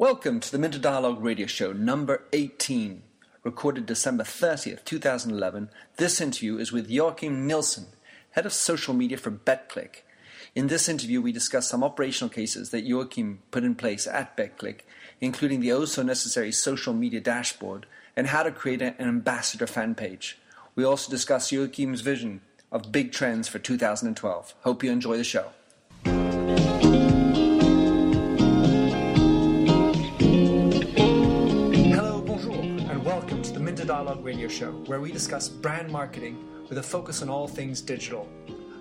Welcome to the Minter Dialogue Radio Show number 18, recorded December 30th, 2011. This interview is with Joachim Nilsson, head of social media for Betclic. In this interview, we discuss some operational cases that Joachim put in place at Betclic, including the oh so necessary social media dashboard and how to create an ambassador fan page. We also discuss Joachim's vision of big trends for 2012. Hope you enjoy the show. Dialogue Radio Show, where we discuss brand marketing with a focus on all things digital.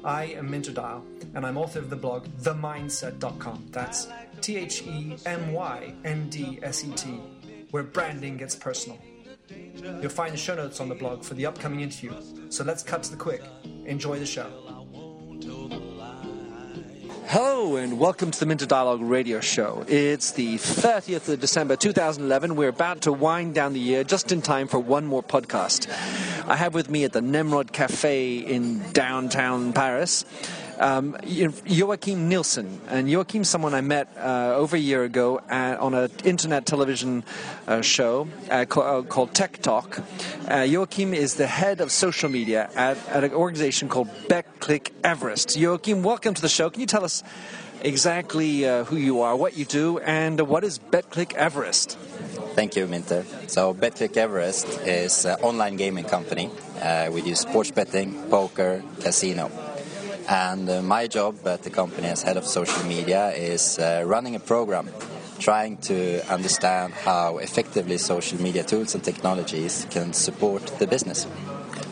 I am Minter Dial, and I'm author of the blog TheMyndset.com. That's T H E M Y N D S E T, where branding gets personal. You'll find the show notes on the blog for the upcoming interview. So let's cut to the quick. Enjoy the show. Hello and welcome to the Minter Dialogue radio show. It's the 30th of December 2011. We're about to wind down the year just in time for one more podcast. I have with me at the Nemrod Cafe in downtown Paris um, Joachim Nilsson. And Joachim's someone I met uh, over a year ago at, on an internet television uh, show uh, called, uh, called Tech Talk. Uh, Joachim is the head of social media at, at an organization called Betclic Everest. Joachim, welcome to the show. Can you tell us exactly uh, who you are, what you do, and what is Betclic Everest? Thank you, Minter. So, Betclic Everest is an online gaming company. we do sports betting, poker, casino. And uh, my job at the company as head of social media is uh, running a program trying to understand how effectively social media tools and technologies can support the business.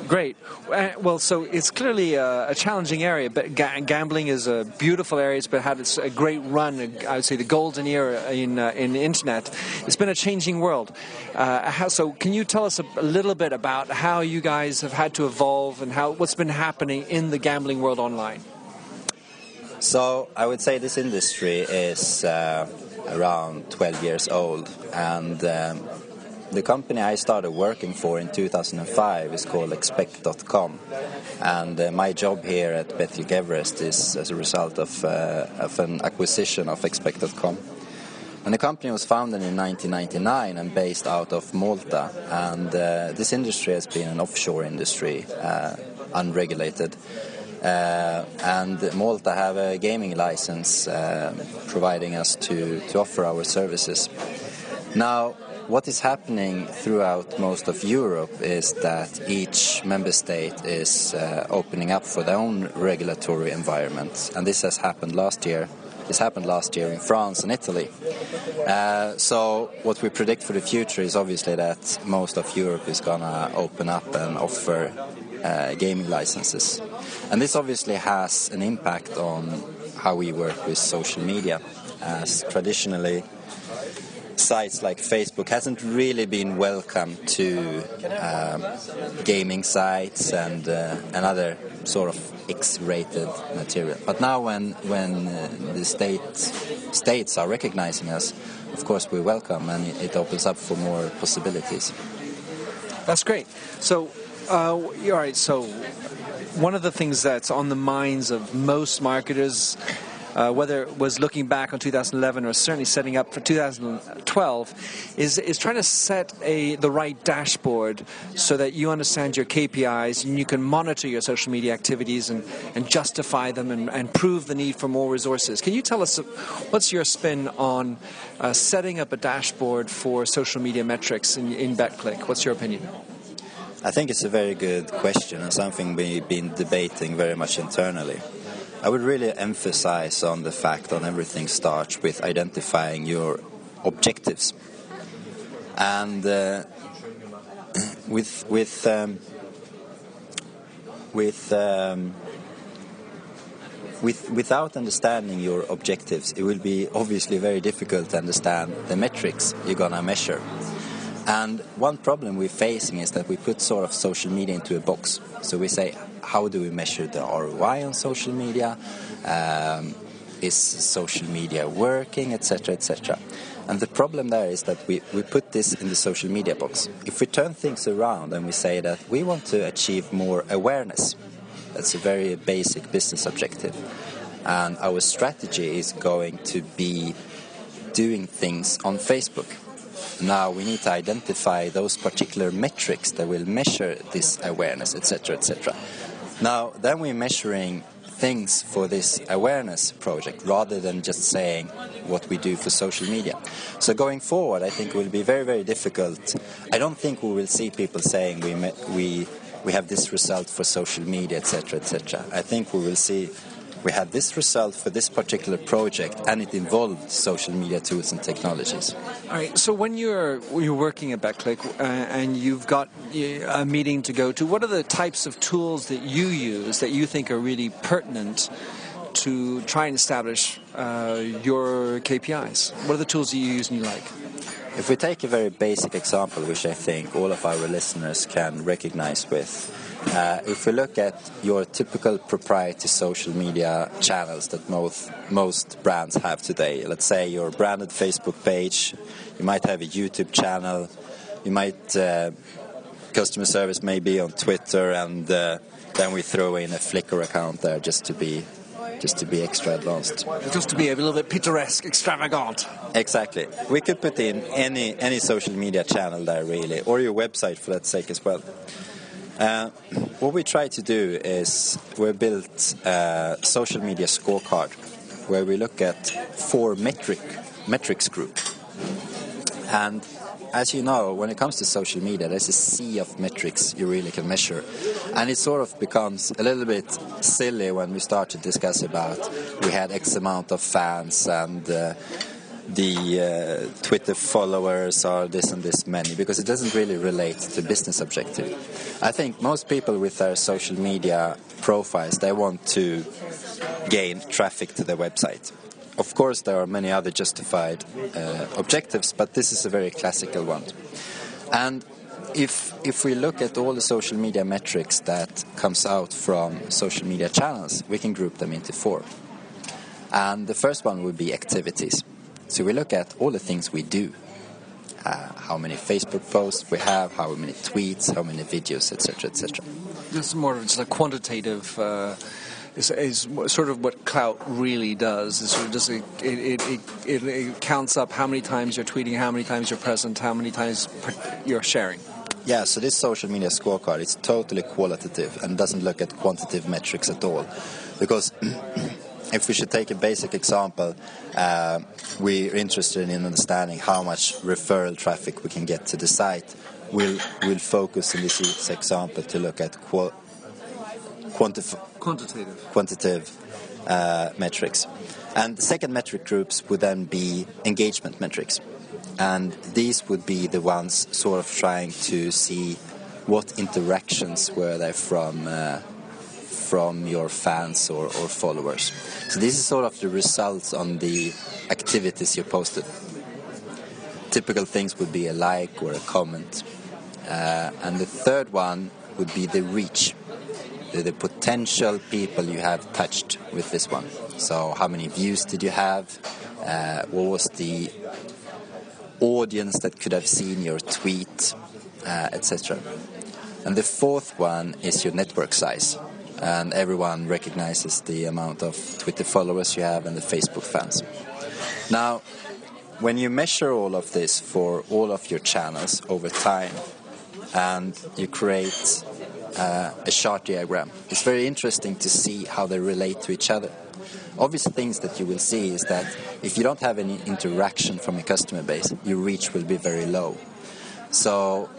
Great. Uh, well, so it's clearly a, a challenging area, but ga- gambling is a beautiful area. It's been, had a great run. I would say the golden era in uh, in the internet. It's been a changing world. Uh, how, so, can you tell us a, a, little bit about how you guys have had to evolve and how what's been happening in the gambling world online? So, I would say this industry is uh, around 12 years old, and um, the company I started working for in 2005 is called Expekt.com, and uh, my job here at Betclic Everest is as a result of, uh, of an acquisition of Expekt.com. And the company was founded in 1999 and based out of Malta, and uh, this industry has been an offshore industry, uh, unregulated. Uh, and Malta have a gaming license uh, providing us to, to offer our services. Now, what is happening throughout most of Europe is that each member state is uh, opening up for their own regulatory environment, and this has happened last year. This happened last year in France and Italy. Uh, so, what we predict for the future is obviously that most of Europe is gonna open up and offer uh, gaming licenses, and this obviously has an impact on how we work with social media, as traditionally sites like Facebook hasn't really been welcome to um, gaming sites and uh, and other sort of X-rated material. But now, when when uh, the state states are recognizing us, of course we welcome, and it opens up for more possibilities. That's great. So, uh, all right. So, one of the things that's on the minds of most marketers uh, whether it was looking back on 2011 or certainly setting up for 2012, is, is trying to set a, the right dashboard so that you understand your KPIs and you can monitor your social media activities and, and justify them and, and prove the need for more resources. Can you tell us what's your spin on uh, setting up a dashboard for social media metrics in, in Betclic? What's your opinion? I think it's a very good question and something we've been debating very much internally. I would really emphasize on the fact that everything starts with identifying your objectives, and uh, with with um, with, um, with without understanding your objectives, it will be obviously very difficult to understand the metrics you're gonna measure. And one problem we're facing is that we put sort of social media into a box. So we say, how do we measure the ROI on social media? Um, is social media working, etc., etc. And the problem there is that we, we put this in the social media box. If we turn things around and we say that we want to achieve more awareness, that's a very basic business objective. And our strategy is going to be doing things on Facebook. Now we need to identify those particular metrics that will measure this awareness, etc., etc. Now, then we're measuring things for this awareness project rather than just saying what we do for social media. So going forward, I think it will be very, very difficult. I don't think we will see people saying we we we have this result for social media, etc., etc. I think we will see we had this result for this particular project, and it involved social media tools and technologies. All right. So when you're you're working at Betclic uh, and you've got a meeting to go to, what are the types of tools that you use that you think are really pertinent? To try and establish uh, your KPIs. What are the tools that you use and you like? If we take a very basic example, which I think all of our listeners can recognize with, uh, if we look at your typical proprietary social media channels that most most brands have today, let's say your branded Facebook page, you might have a YouTube channel, you might uh, customer service maybe on Twitter, and uh, then we throw in a Flickr account there just to be just to be extra advanced. Just to be a little bit picturesque, extravagant. Exactly. We could put in any any social media channel there really, or your website for that sake as well. Uh, what we try to do is we built a social media scorecard where we look at four metric metrics group. And as you know, when it comes to social media, there's a sea of metrics you really can measure. And it sort of becomes a little bit silly when we start to discuss about we had X amount of fans and uh, the uh, Twitter followers are this and this many because it doesn't really relate to business objective. I think most people with their social media profiles they want to gain traffic to their website. Of course, there are many other justified uh, objectives, but this is a very classical one. And if if we look at all the social media metrics that comes out from social media channels, we can group them into four. And the first one would be activities. So we look at all the things we do. Uh, how many Facebook posts we have, how many tweets, how many videos, etc., etc. This is more of just a quantitative. Uh, is, is, sort of what Klout really does. Is sort of it it, it, it, it counts up how many times you're tweeting, how many times you're present, how many times you're sharing. Yeah, so this social media scorecard is totally qualitative and doesn't look at quantitative metrics at all, because if we should take a basic example, uh, we're interested in understanding how much referral traffic we can get to the site. We'll, we'll focus in this example to look at qual- quantitative, quantitative uh, metrics. And the second metric groups would then be engagement metrics. And these would be the ones sort of trying to see what interactions were there from uh, from your fans or, or followers. So this is sort of the results on the activities you posted. Typical things would be a like or a comment. Uh, and the third one would be the reach, the, the, potential people you have touched with this one. So, how many views did you have? Uh, what was the audience that could have seen your tweet, uh, etc. And the fourth one is your network size and everyone recognizes the amount of Twitter followers you have and the Facebook fans. Now, when you measure all of this for all of your channels over time and you create uh, a chart diagram, it's very interesting to see how they relate to each other. Obvious things that you will see is that if you don't have any interaction from a customer base, your reach will be very low. So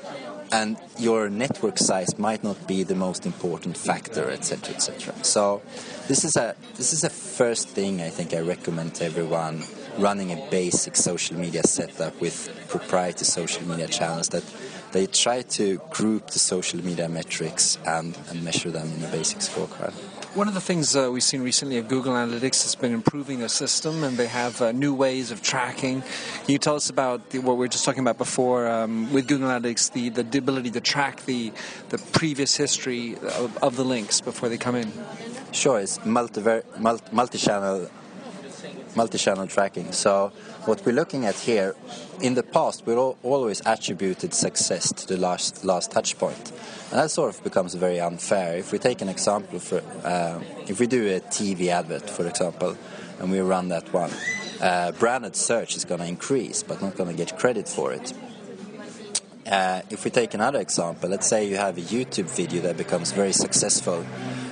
and your network size might not be the most important factor, etc., etc. So, this is a this is a first thing I think I recommend to everyone running a basic social media setup with proprietary social media channels that they try to group the social media metrics and, and measure them in a basic scorecard. One of the things uh, we've seen recently at Google Analytics has been improving their system, and they have uh, new ways of tracking. Can you tell us about the, what we were just talking about before um, with Google Analytics, the, the ability to track the, the previous history of, of the links before they come in? Sure, it's multi, multi-channel multi-channel tracking. So what we're looking at here, in the past, we always attributed success to the last last touch point, and that sort of becomes very unfair. If we take an example for, uh, if we do a TV advert, for example, and we run that one, uh, branded search is going to increase, but not going to get credit for it. Uh, if we take another example, let's say you have a YouTube video that becomes very successful,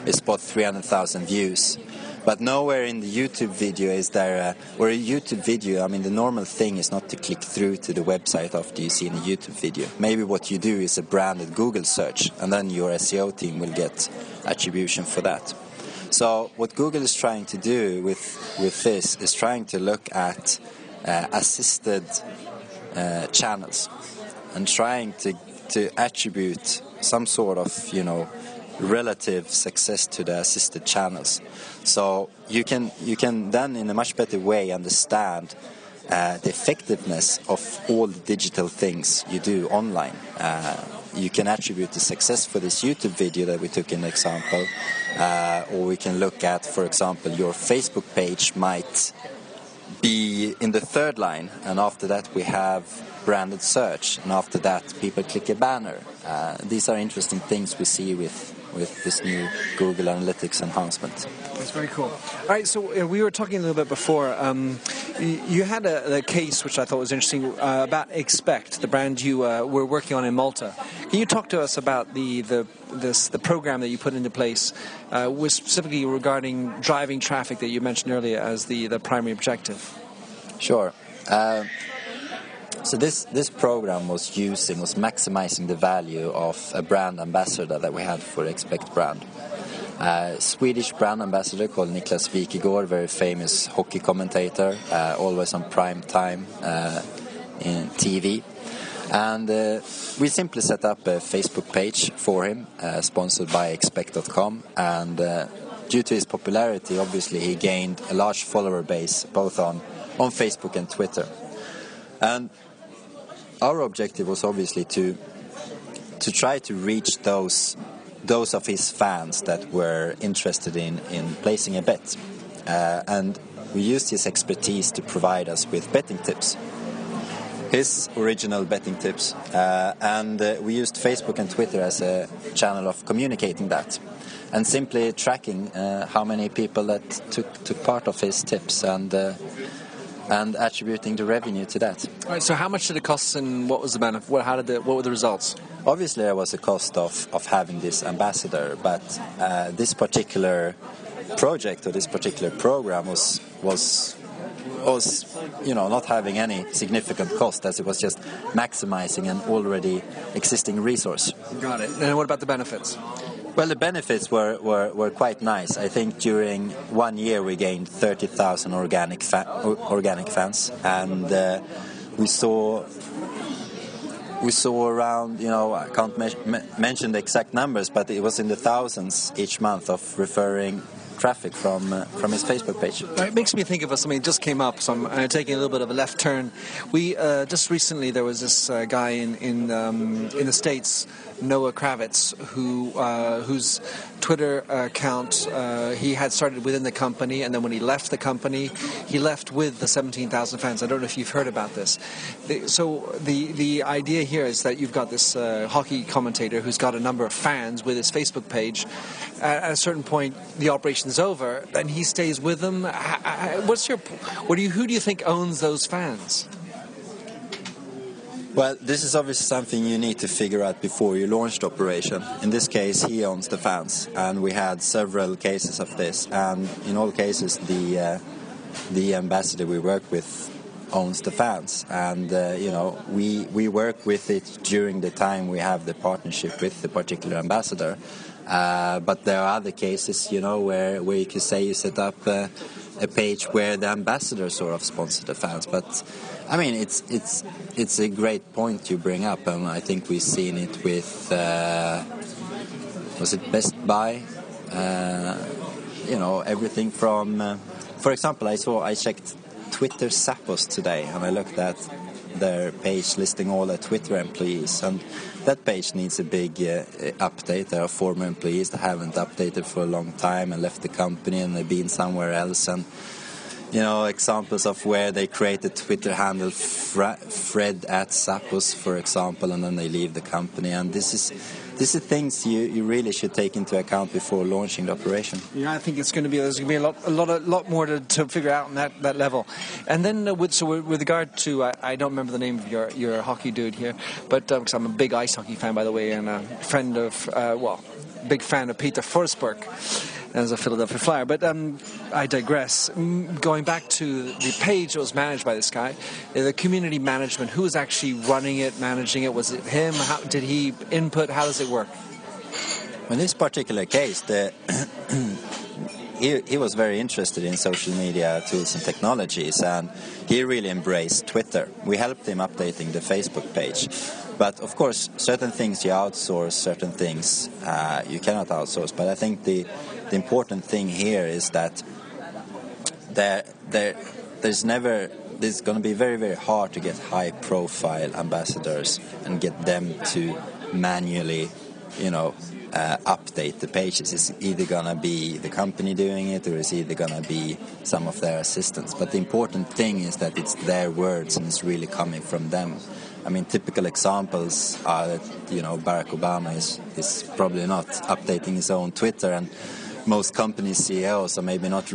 it's got 300,000 views, but nowhere in the YouTube video is there, a, or a YouTube video, I mean, the normal thing is not to click through to the website after you see a YouTube video. Maybe what you do is a branded Google search, and then your SEO team will get attribution for that. So what Google is trying to do with, with this is trying to look at uh, assisted uh, channels and trying to, to attribute some sort of, you know, relative success to the assisted channels. So you can you can then in a much better way understand uh, the effectiveness of all the digital things you do online. Uh, you can attribute the success for this YouTube video that we took in example, uh, or we can look at, for example, your Facebook page might be in the third line, and after that we have branded search, and after that people click a banner. Uh, these are interesting things we see with with this new Google Analytics enhancement. That's very cool. All right, so uh, we were talking a little bit before. Um, you had a, a, case which I thought was interesting uh, about Expekt, the brand you uh, were working on in Malta. Can you talk to us about the the this, the program that you put into place, uh, was specifically regarding driving traffic that you mentioned earlier as the, the primary objective? Sure. So this this program was using was maximizing the value of a brand ambassador that we had for Expekt brand. Uh, Swedish brand ambassador called Niklas Wikegård, very famous hockey commentator, uh, always on prime time uh, in TV. And uh, we simply set up a Facebook page for him, uh, sponsored by Expekt.com. And uh, due to his popularity, obviously, he gained a large follower base both on, on Facebook and Twitter. And our objective was obviously to to try to reach those those of his fans that were interested in in placing a bet, uh, and we used his expertise to provide us with betting tips. His original betting tips, uh, and uh, we used Facebook and Twitter as a channel of communicating that, and simply tracking uh, how many people that took took part of his tips and uh, and attributing the revenue to that. Right. So, how much did it cost, and what was the benefit? What, how did the, what were the results? Obviously, there was a cost of, of having this ambassador, but uh, this particular project or this particular program was was was you know not having any significant cost as it was just maximizing an already existing resource. Got it. And what about the benefits? Well, the benefits were, were, were quite nice. I think during one year we gained 30,000 organic fa- organic fans, and uh, we saw we saw around you know I can't me- mention the exact numbers, but it was in the thousands each month of referring traffic from uh, from his Facebook page. It makes me think of something that just came up. So I'm uh, taking a little bit of a left turn. We uh, just recently there was this uh, guy in in um, in the states, Noah Kravitz, who uh, whose Twitter account uh, he had started within the company, and then when he left the company, he left with the 17,000 fans. I don't know if you've heard about this. The, so the the idea here is that you've got this hockey commentator who's got a number of fans with his Facebook page. At, a certain point, the operation is over, and he stays with them. What's your, what do you, who do you think owns those fans? Well, this is obviously something you need to figure out before you launch the operation. In this case, he owns the fans, and we had several cases of this. And in all cases, the uh, the ambassador we work with owns the fans, and uh, you know we we work with it during the time we have the partnership with the particular ambassador. Uh, but there are other cases, you know, where, where you could say you set up a page where the ambassador sort of sponsor the fans. But I mean, it's it's it's a great point you bring up, and I think we've seen it with uh, was it Best Buy? Uh, you know, everything from, uh, for example, I saw I checked Twitter Zappos today, and I looked at their page listing all their Twitter employees, and that page needs a big uh, update. There are former employees that haven't updated for a long time and left the company, and they've been somewhere else. And you know, examples of where they create a Twitter handle, Fred at Zappos, for example, and then they leave the company. And this is these are things you, you really should take into account before launching the operation. Yeah, I think it's going to be there's going to be a lot a lot a lot more to, to figure out on that, that level. And then uh, with so with regard to I, I, don't remember the name of your your hockey dude here, but because uh, I'm a big ice hockey fan by the way, and a friend of uh, well, big fan of Peter Forsberg as a Philadelphia Flyer. But um, I digress. Going back to the page that was managed by this guy, uh, the community management, who was actually running it, managing it? Was it him? How, did he input? How does it work? In this particular case, the he, he was very interested in social media tools and technologies, and he really embraced Twitter. We helped him updating the Facebook page. But of course, certain things you outsource, certain things uh, you cannot outsource. But I think the the important thing here is that there, there, there's never it's going to be very very hard to get high profile ambassadors and get them to manually you know uh, update the pages. It's either going to be the company doing it or it's either going to be some of their assistants. But the important thing is that it's their words and it's really coming from them. I mean, typical examples are that you know Barack Obama is is probably not updating his own Twitter and most company CEOs are maybe not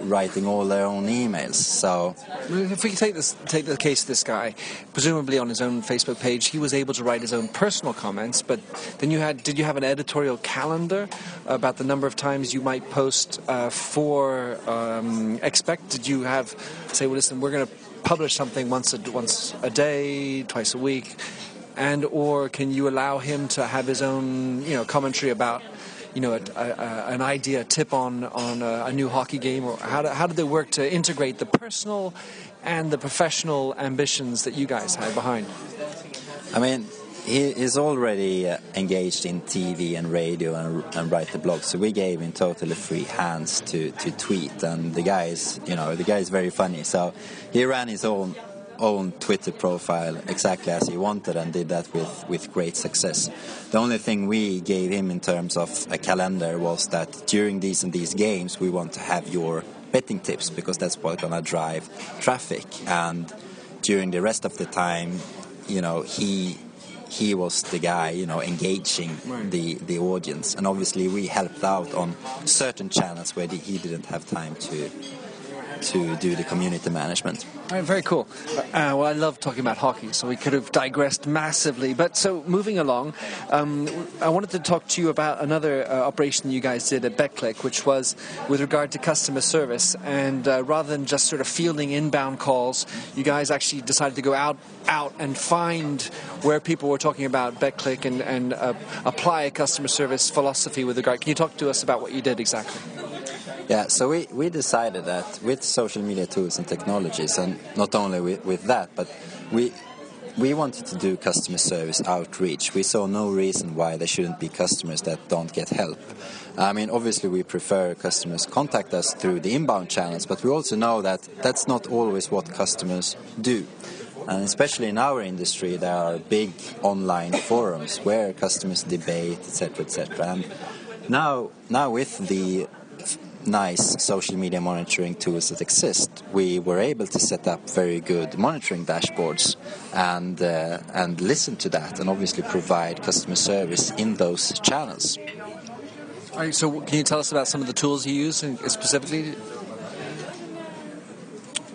writing all their own emails. So, if we take this, take the case of this guy, presumably on his own Facebook page, he was able to write his own personal comments. But then you had, did you have an editorial calendar about the number of times you might post uh, for um, Expekt? Did you have say, well, listen, we're going to publish something once a, once a day, twice a week, and or can you allow him to have his own you know commentary about you know, a, a, an idea, a tip on on a, a, new hockey game, or how, do, how did they work to integrate the personal and the professional ambitions that you guys had behind? I mean, he is already uh, engaged in TV and radio and, and write the blog, so we gave him totally free hands to, to tweet. And the guy is, you know, the guy is very funny, so he ran his own own Twitter profile exactly as he wanted and did that with, with great success. The only thing we gave him in terms of a calendar was that during these and these games we want to have your betting tips because that's what's going to drive traffic and during the rest of the time you know he he was the guy, you know, engaging right. the the audience, and obviously we helped out on certain channels where he didn't have time to to do the community management. Very cool. Uh, well, I love talking about hockey, so we could have digressed massively. But so moving along, um, I wanted to talk to you about another uh, operation you guys did at Betclic, which was with regard to customer service. And uh, rather than just sort of fielding inbound calls, you guys actually decided to go out out and find where people were talking about Betclic and, and uh, apply a customer service philosophy with regard. Can you talk to us about what you did exactly? Yeah, so we, we decided that with social media tools and technologies, and not only with, with that, but we we wanted to do customer service outreach. We saw no reason why there shouldn't be customers that don't get help. I mean, obviously, we prefer customers contact us through the inbound channels, but we also know that that's not always what customers do. And especially in our industry, there are big online forums where customers debate, etc., etc. And now, now with the nice social media monitoring tools that exist, we were able to set up very good monitoring dashboards and uh, and listen to that, and obviously provide customer service in those channels. All right, so can you tell us about some of the tools you use specifically?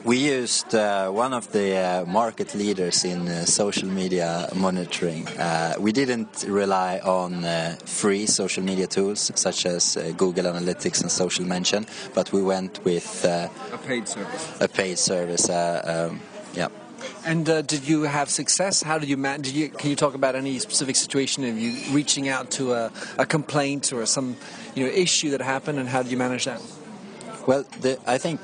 We used uh, one of the uh, market leaders in uh, social media monitoring. Uh, we didn't rely on uh, free social media tools such as uh, Google Analytics and Social Mention, but we went with a paid service. A paid service, um, yeah. And uh, did you have success? How did you manage? Did you, can you talk about any specific situation of you reaching out to a, a, complaint or some you know issue that happened, and how did you manage that? Well, the, I think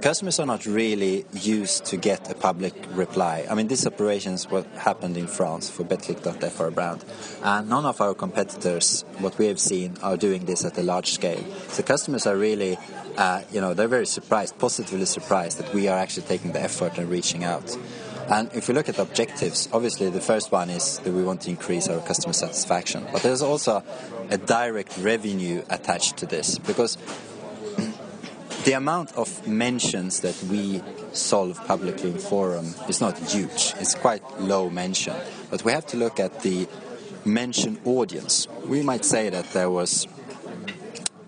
customers are not really used to get a public reply. I mean, this operation is what happened in France for Betclic.fr brand, and none of our competitors, what we have seen, are doing this at a large scale. So customers are really, uh, you know, they're very surprised, positively surprised that we are actually taking the effort and reaching out. And if we look at objectives, obviously the first one is that we want to increase our customer satisfaction. But there's also a direct revenue attached to this because the amount of mentions that we solve publicly in forum is not huge. It's quite low mention. But we have to look at the mention audience. We might say that there was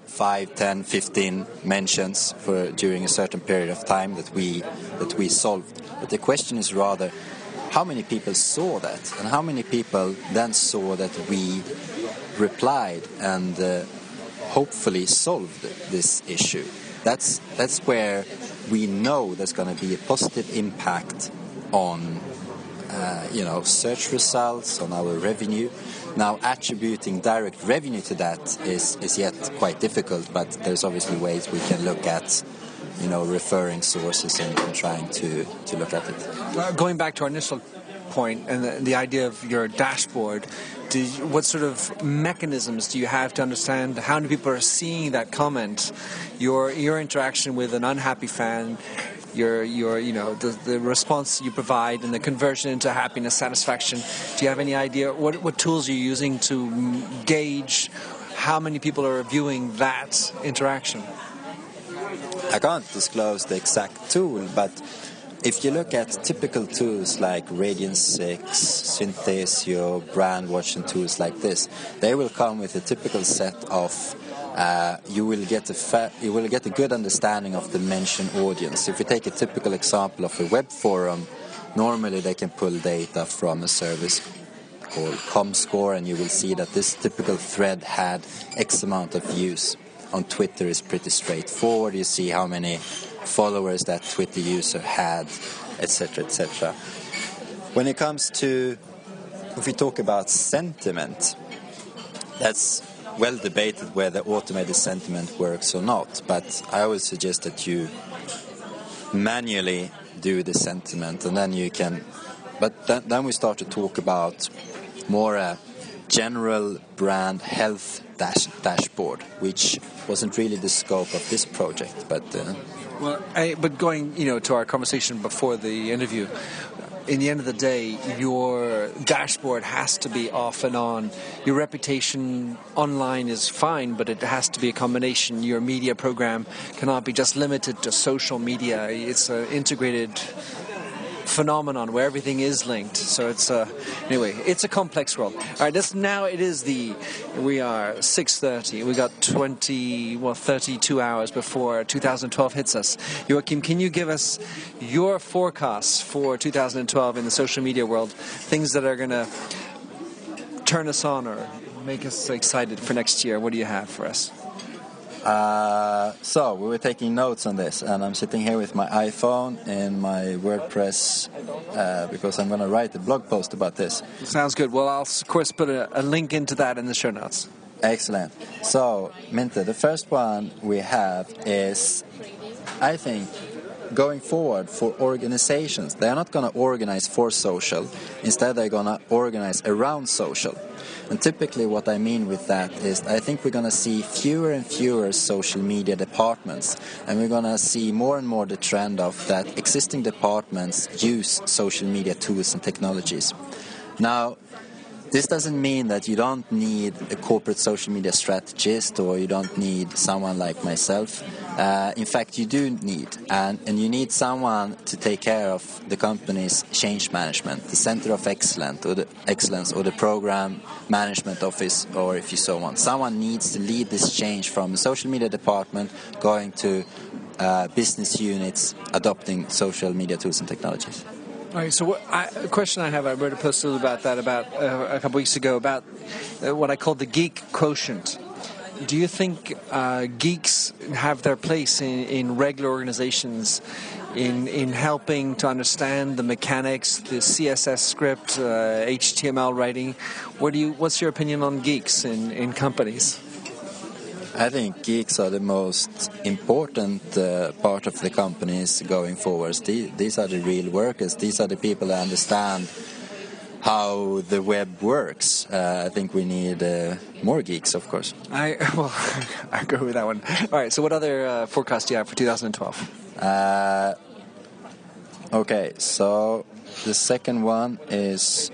5, 10, 15 mentions for during a certain period of time that we that we solved. But the question is rather how many people saw that and how many people then saw that we replied and uh, hopefully solved this issue. That's that's where we know there's going to be a positive impact on uh, you know search results on our revenue. Now attributing direct revenue to that is is yet quite difficult but there's obviously ways we can look at you know referring sources and, and trying to to look at it. Well, going back to our initial point and the, the idea of your dashboard you, what sort of mechanisms do you have to understand how many people are seeing that comment? Your your interaction with an unhappy fan your your you know the, the response you provide and the conversion into happiness satisfaction. Do you have any idea what what tools you're you using to gauge how many people are viewing that interaction? I can't disclose the exact tool but if you look at typical tools like Radian 6, Synthesio, Brandwatch and tools like this, they will come with a typical set of uh, you will get a fa- you will get a good understanding of the mentioned audience. If we take a typical example of a web forum, normally they can pull data from a service called ComScore, and you will see that this typical thread had X amount of views. On Twitter, is pretty straightforward. You see how many followers that Twitter user had, etc., etc. When it comes to if we talk about sentiment, that's well debated whether automated sentiment works or not, but I would suggest that you manually do the sentiment and then you can. But then, then we start to talk about more a general brand health dash, dashboard, which wasn't really the scope of this project, but. Uh, well, I, but going, you know, to our conversation before the interview, in the end of the day, your dashboard has to be off and on. Your reputation online is fine, but it has to be a combination. Your media program cannot be just limited to social media. It's an integrated phenomenon where everything is linked. So it's uh, anyway, it's a complex world. All right, this now it is the we are 6:30. We got 20 well 32 hours before 2012 hits us. Joachim, can you give us your forecasts for 2012 in the social media world? Things that are going to turn us on or make us excited for next year. What do you have for us? Uh, so we were taking notes on this, and I'm sitting here with my iPhone and my WordPress uh, because I'm going to write a blog post about this. Sounds good. Well, I'll of course put a, a link into that in the show notes. Excellent. So, Minter, the first one we have is, I think, going forward for organizations. They are not going to organize for social. Instead, they're going to organize around social. And typically, what I mean with that is I think we're going to see fewer and fewer social media departments, and we're going to see more and more the trend of that existing departments use social media tools and technologies. Now, this doesn't mean that you don't need a corporate social media strategist or you don't need someone like myself. Uh, in fact, you do need, and, and you need someone to take care of the company's change management, the center of excellence or the excellence or the program management office, or if you so want. Someone needs to lead this change from the social media department going to uh, business units adopting social media tools and technologies. All right. So, what, I, a question I have, I wrote a post about that about uh, a couple weeks ago about uh, what I call the geek quotient. Do you think uh, geeks have their place in, in regular organizations in in helping to understand the mechanics, the CSS script, uh, HTML writing? What do you? What's your opinion on geeks in, in companies? I think geeks are the most important uh, part of the companies going forward. These are the real workers. These are the people that understand how the web works. Uh, I think we need uh, more geeks, of course. I well, I agree with that one. All right. So, what other uh, forecasts do you have for 2012? Uh, okay. So the second one is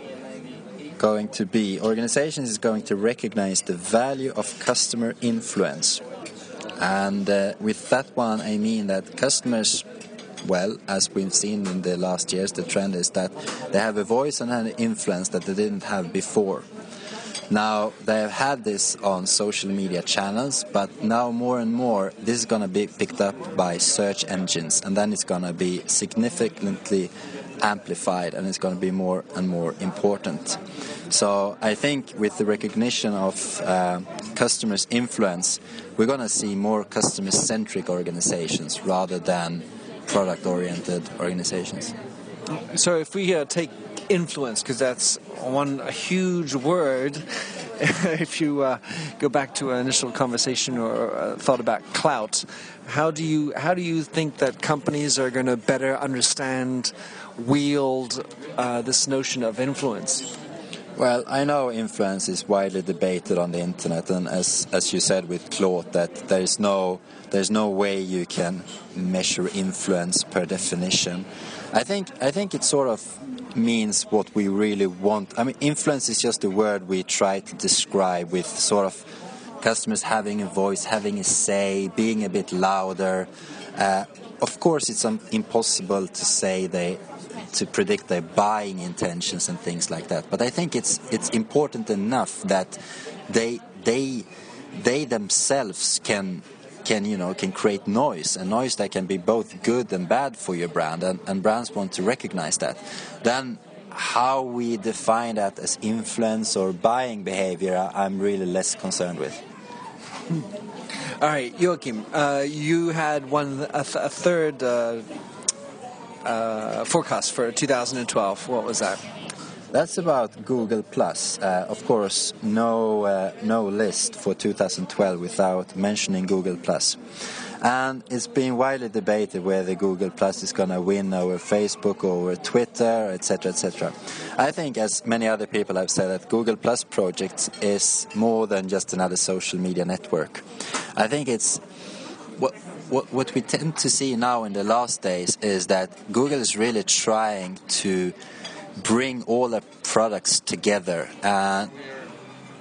going to be organizations is going to recognize the value of customer influence. And uh, with that one i mean that customers well as we've seen in the last years the trend is that they have a voice and an influence that they didn't have before. Now they have had this on social media channels, but now more and more this is going to be picked up by search engines, and then it's going to be significantly amplified, and it's going to be more and more important. So I think with the recognition of uh, customers' influence, we're going to see more customer-centric organizations rather than product-oriented organizations. So if we uh, take influence, because that's one a huge word. if you uh, go back to an initial conversation or uh, thought about Klout, how do you how do you think that companies are going to better understand, wield uh, this notion of influence? Well, I know influence is widely debated on the internet, and as as you said with Klout, that there is no there's no way you can measure influence per definition. I think I think it sort of means what we really want. I mean, influence is just a word we try to describe with sort of customers having a voice, having a say, being a bit louder. Uh, of course, it's um, impossible to say they to predict their buying intentions and things like that. But I think it's it's important enough that they they they themselves can can you know can create noise and noise that can be both good and bad for your brand and, and brands want to recognize that. Then how we define that as influence or buying behavior i'm really less concerned with. All right joachim uh, you had one a, th- a third uh, uh, forecast for 2012 what was that that's about Google Plus. Uh, of course, no uh, no list for 2012 without mentioning Google Plus. And it's been widely debated whether Google Plus is going to win over Facebook, over Twitter, etc., etc. I think, as many other people have said, that Google Plus project is more than just another social media network. I think it's what what, what we tend to see now in the last days is that Google is really trying to bring all the products together and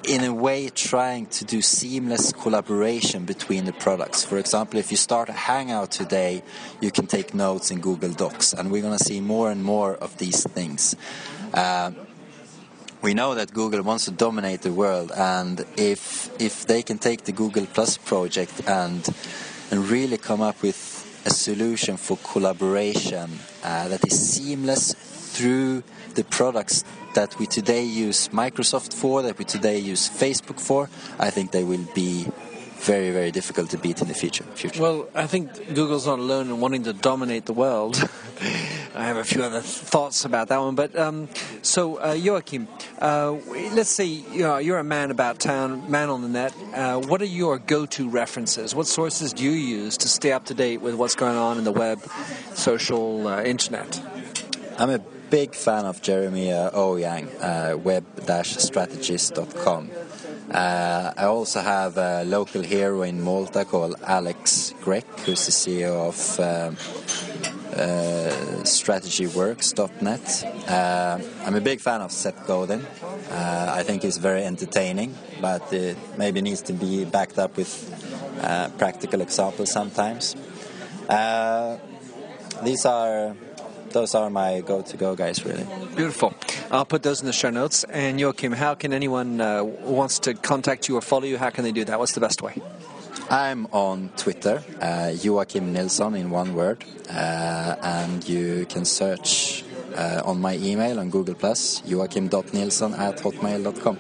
in a way trying to do seamless collaboration between the products. For example, if you start a Hangout today, you can take notes in Google Docs, and we're going to see more and more of these things. Uh, we know that Google wants to dominate the world, and if if they can take the Google Plus project and and really come up with a solution for collaboration uh, that is seamless through the products that we today use Microsoft for, that we today use Facebook for, I think they will be very, very difficult to beat in the future. future. Well, I think Google's not alone in wanting to dominate the world. I have a few other thoughts about that one, but um, so uh, Joachim, uh, let's say you know, you're a man about town, man on the net. Uh, what are your go-to references? What sources do you use to stay up to date with what's going on in the web, social, uh, internet? I'm a big fan of Jeremiah Owyang, uh, web-strategist.com. Uh, I also have a local hero in Malta called Alex Grech, who's the CEO of um, uh, strategyworks.net. Uh, I'm a big fan of Seth Godin. Uh, I think he's very entertaining, but it maybe needs to be backed up with uh, practical examples sometimes. Uh, these are those are my go-to-go guys, really. Beautiful. I'll put those in the show notes. And Joachim, how can anyone uh, wants to contact you or follow you? How can they do that? What's the best way? I'm on Twitter, uh, Joachim Nilsson in one word, uh, and you can search uh, on my email on Google Plus, joachim.nilsson at hotmail.com.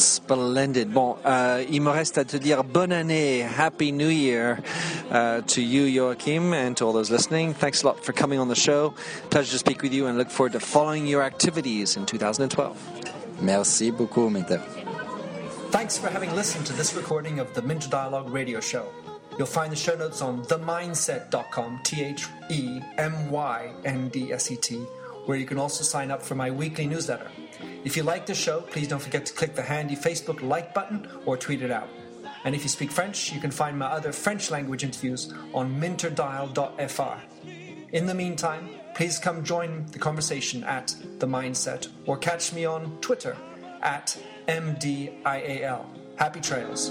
Splendid. Bon, euh, il me reste à te dire bonne année, Happy New Year uh, to you, Joachim, and to all those listening. Thanks a lot for coming on the show. Pleasure to speak with you and look forward to following your activities in 2012. Merci beaucoup, Minter. Thanks for having listened to this recording of the Minter Dialogue radio show. You'll find the show notes on themyndset.com, T H E M Y N D S E T, where you can also sign up for my weekly newsletter. If you like the show, please don't forget to click the handy Facebook like button or tweet it out. And if you speak French, you can find my other French language interviews on minterdial.fr. In the meantime, please come join the conversation at The Mindset or catch me on Twitter at MDIAL. Happy trails.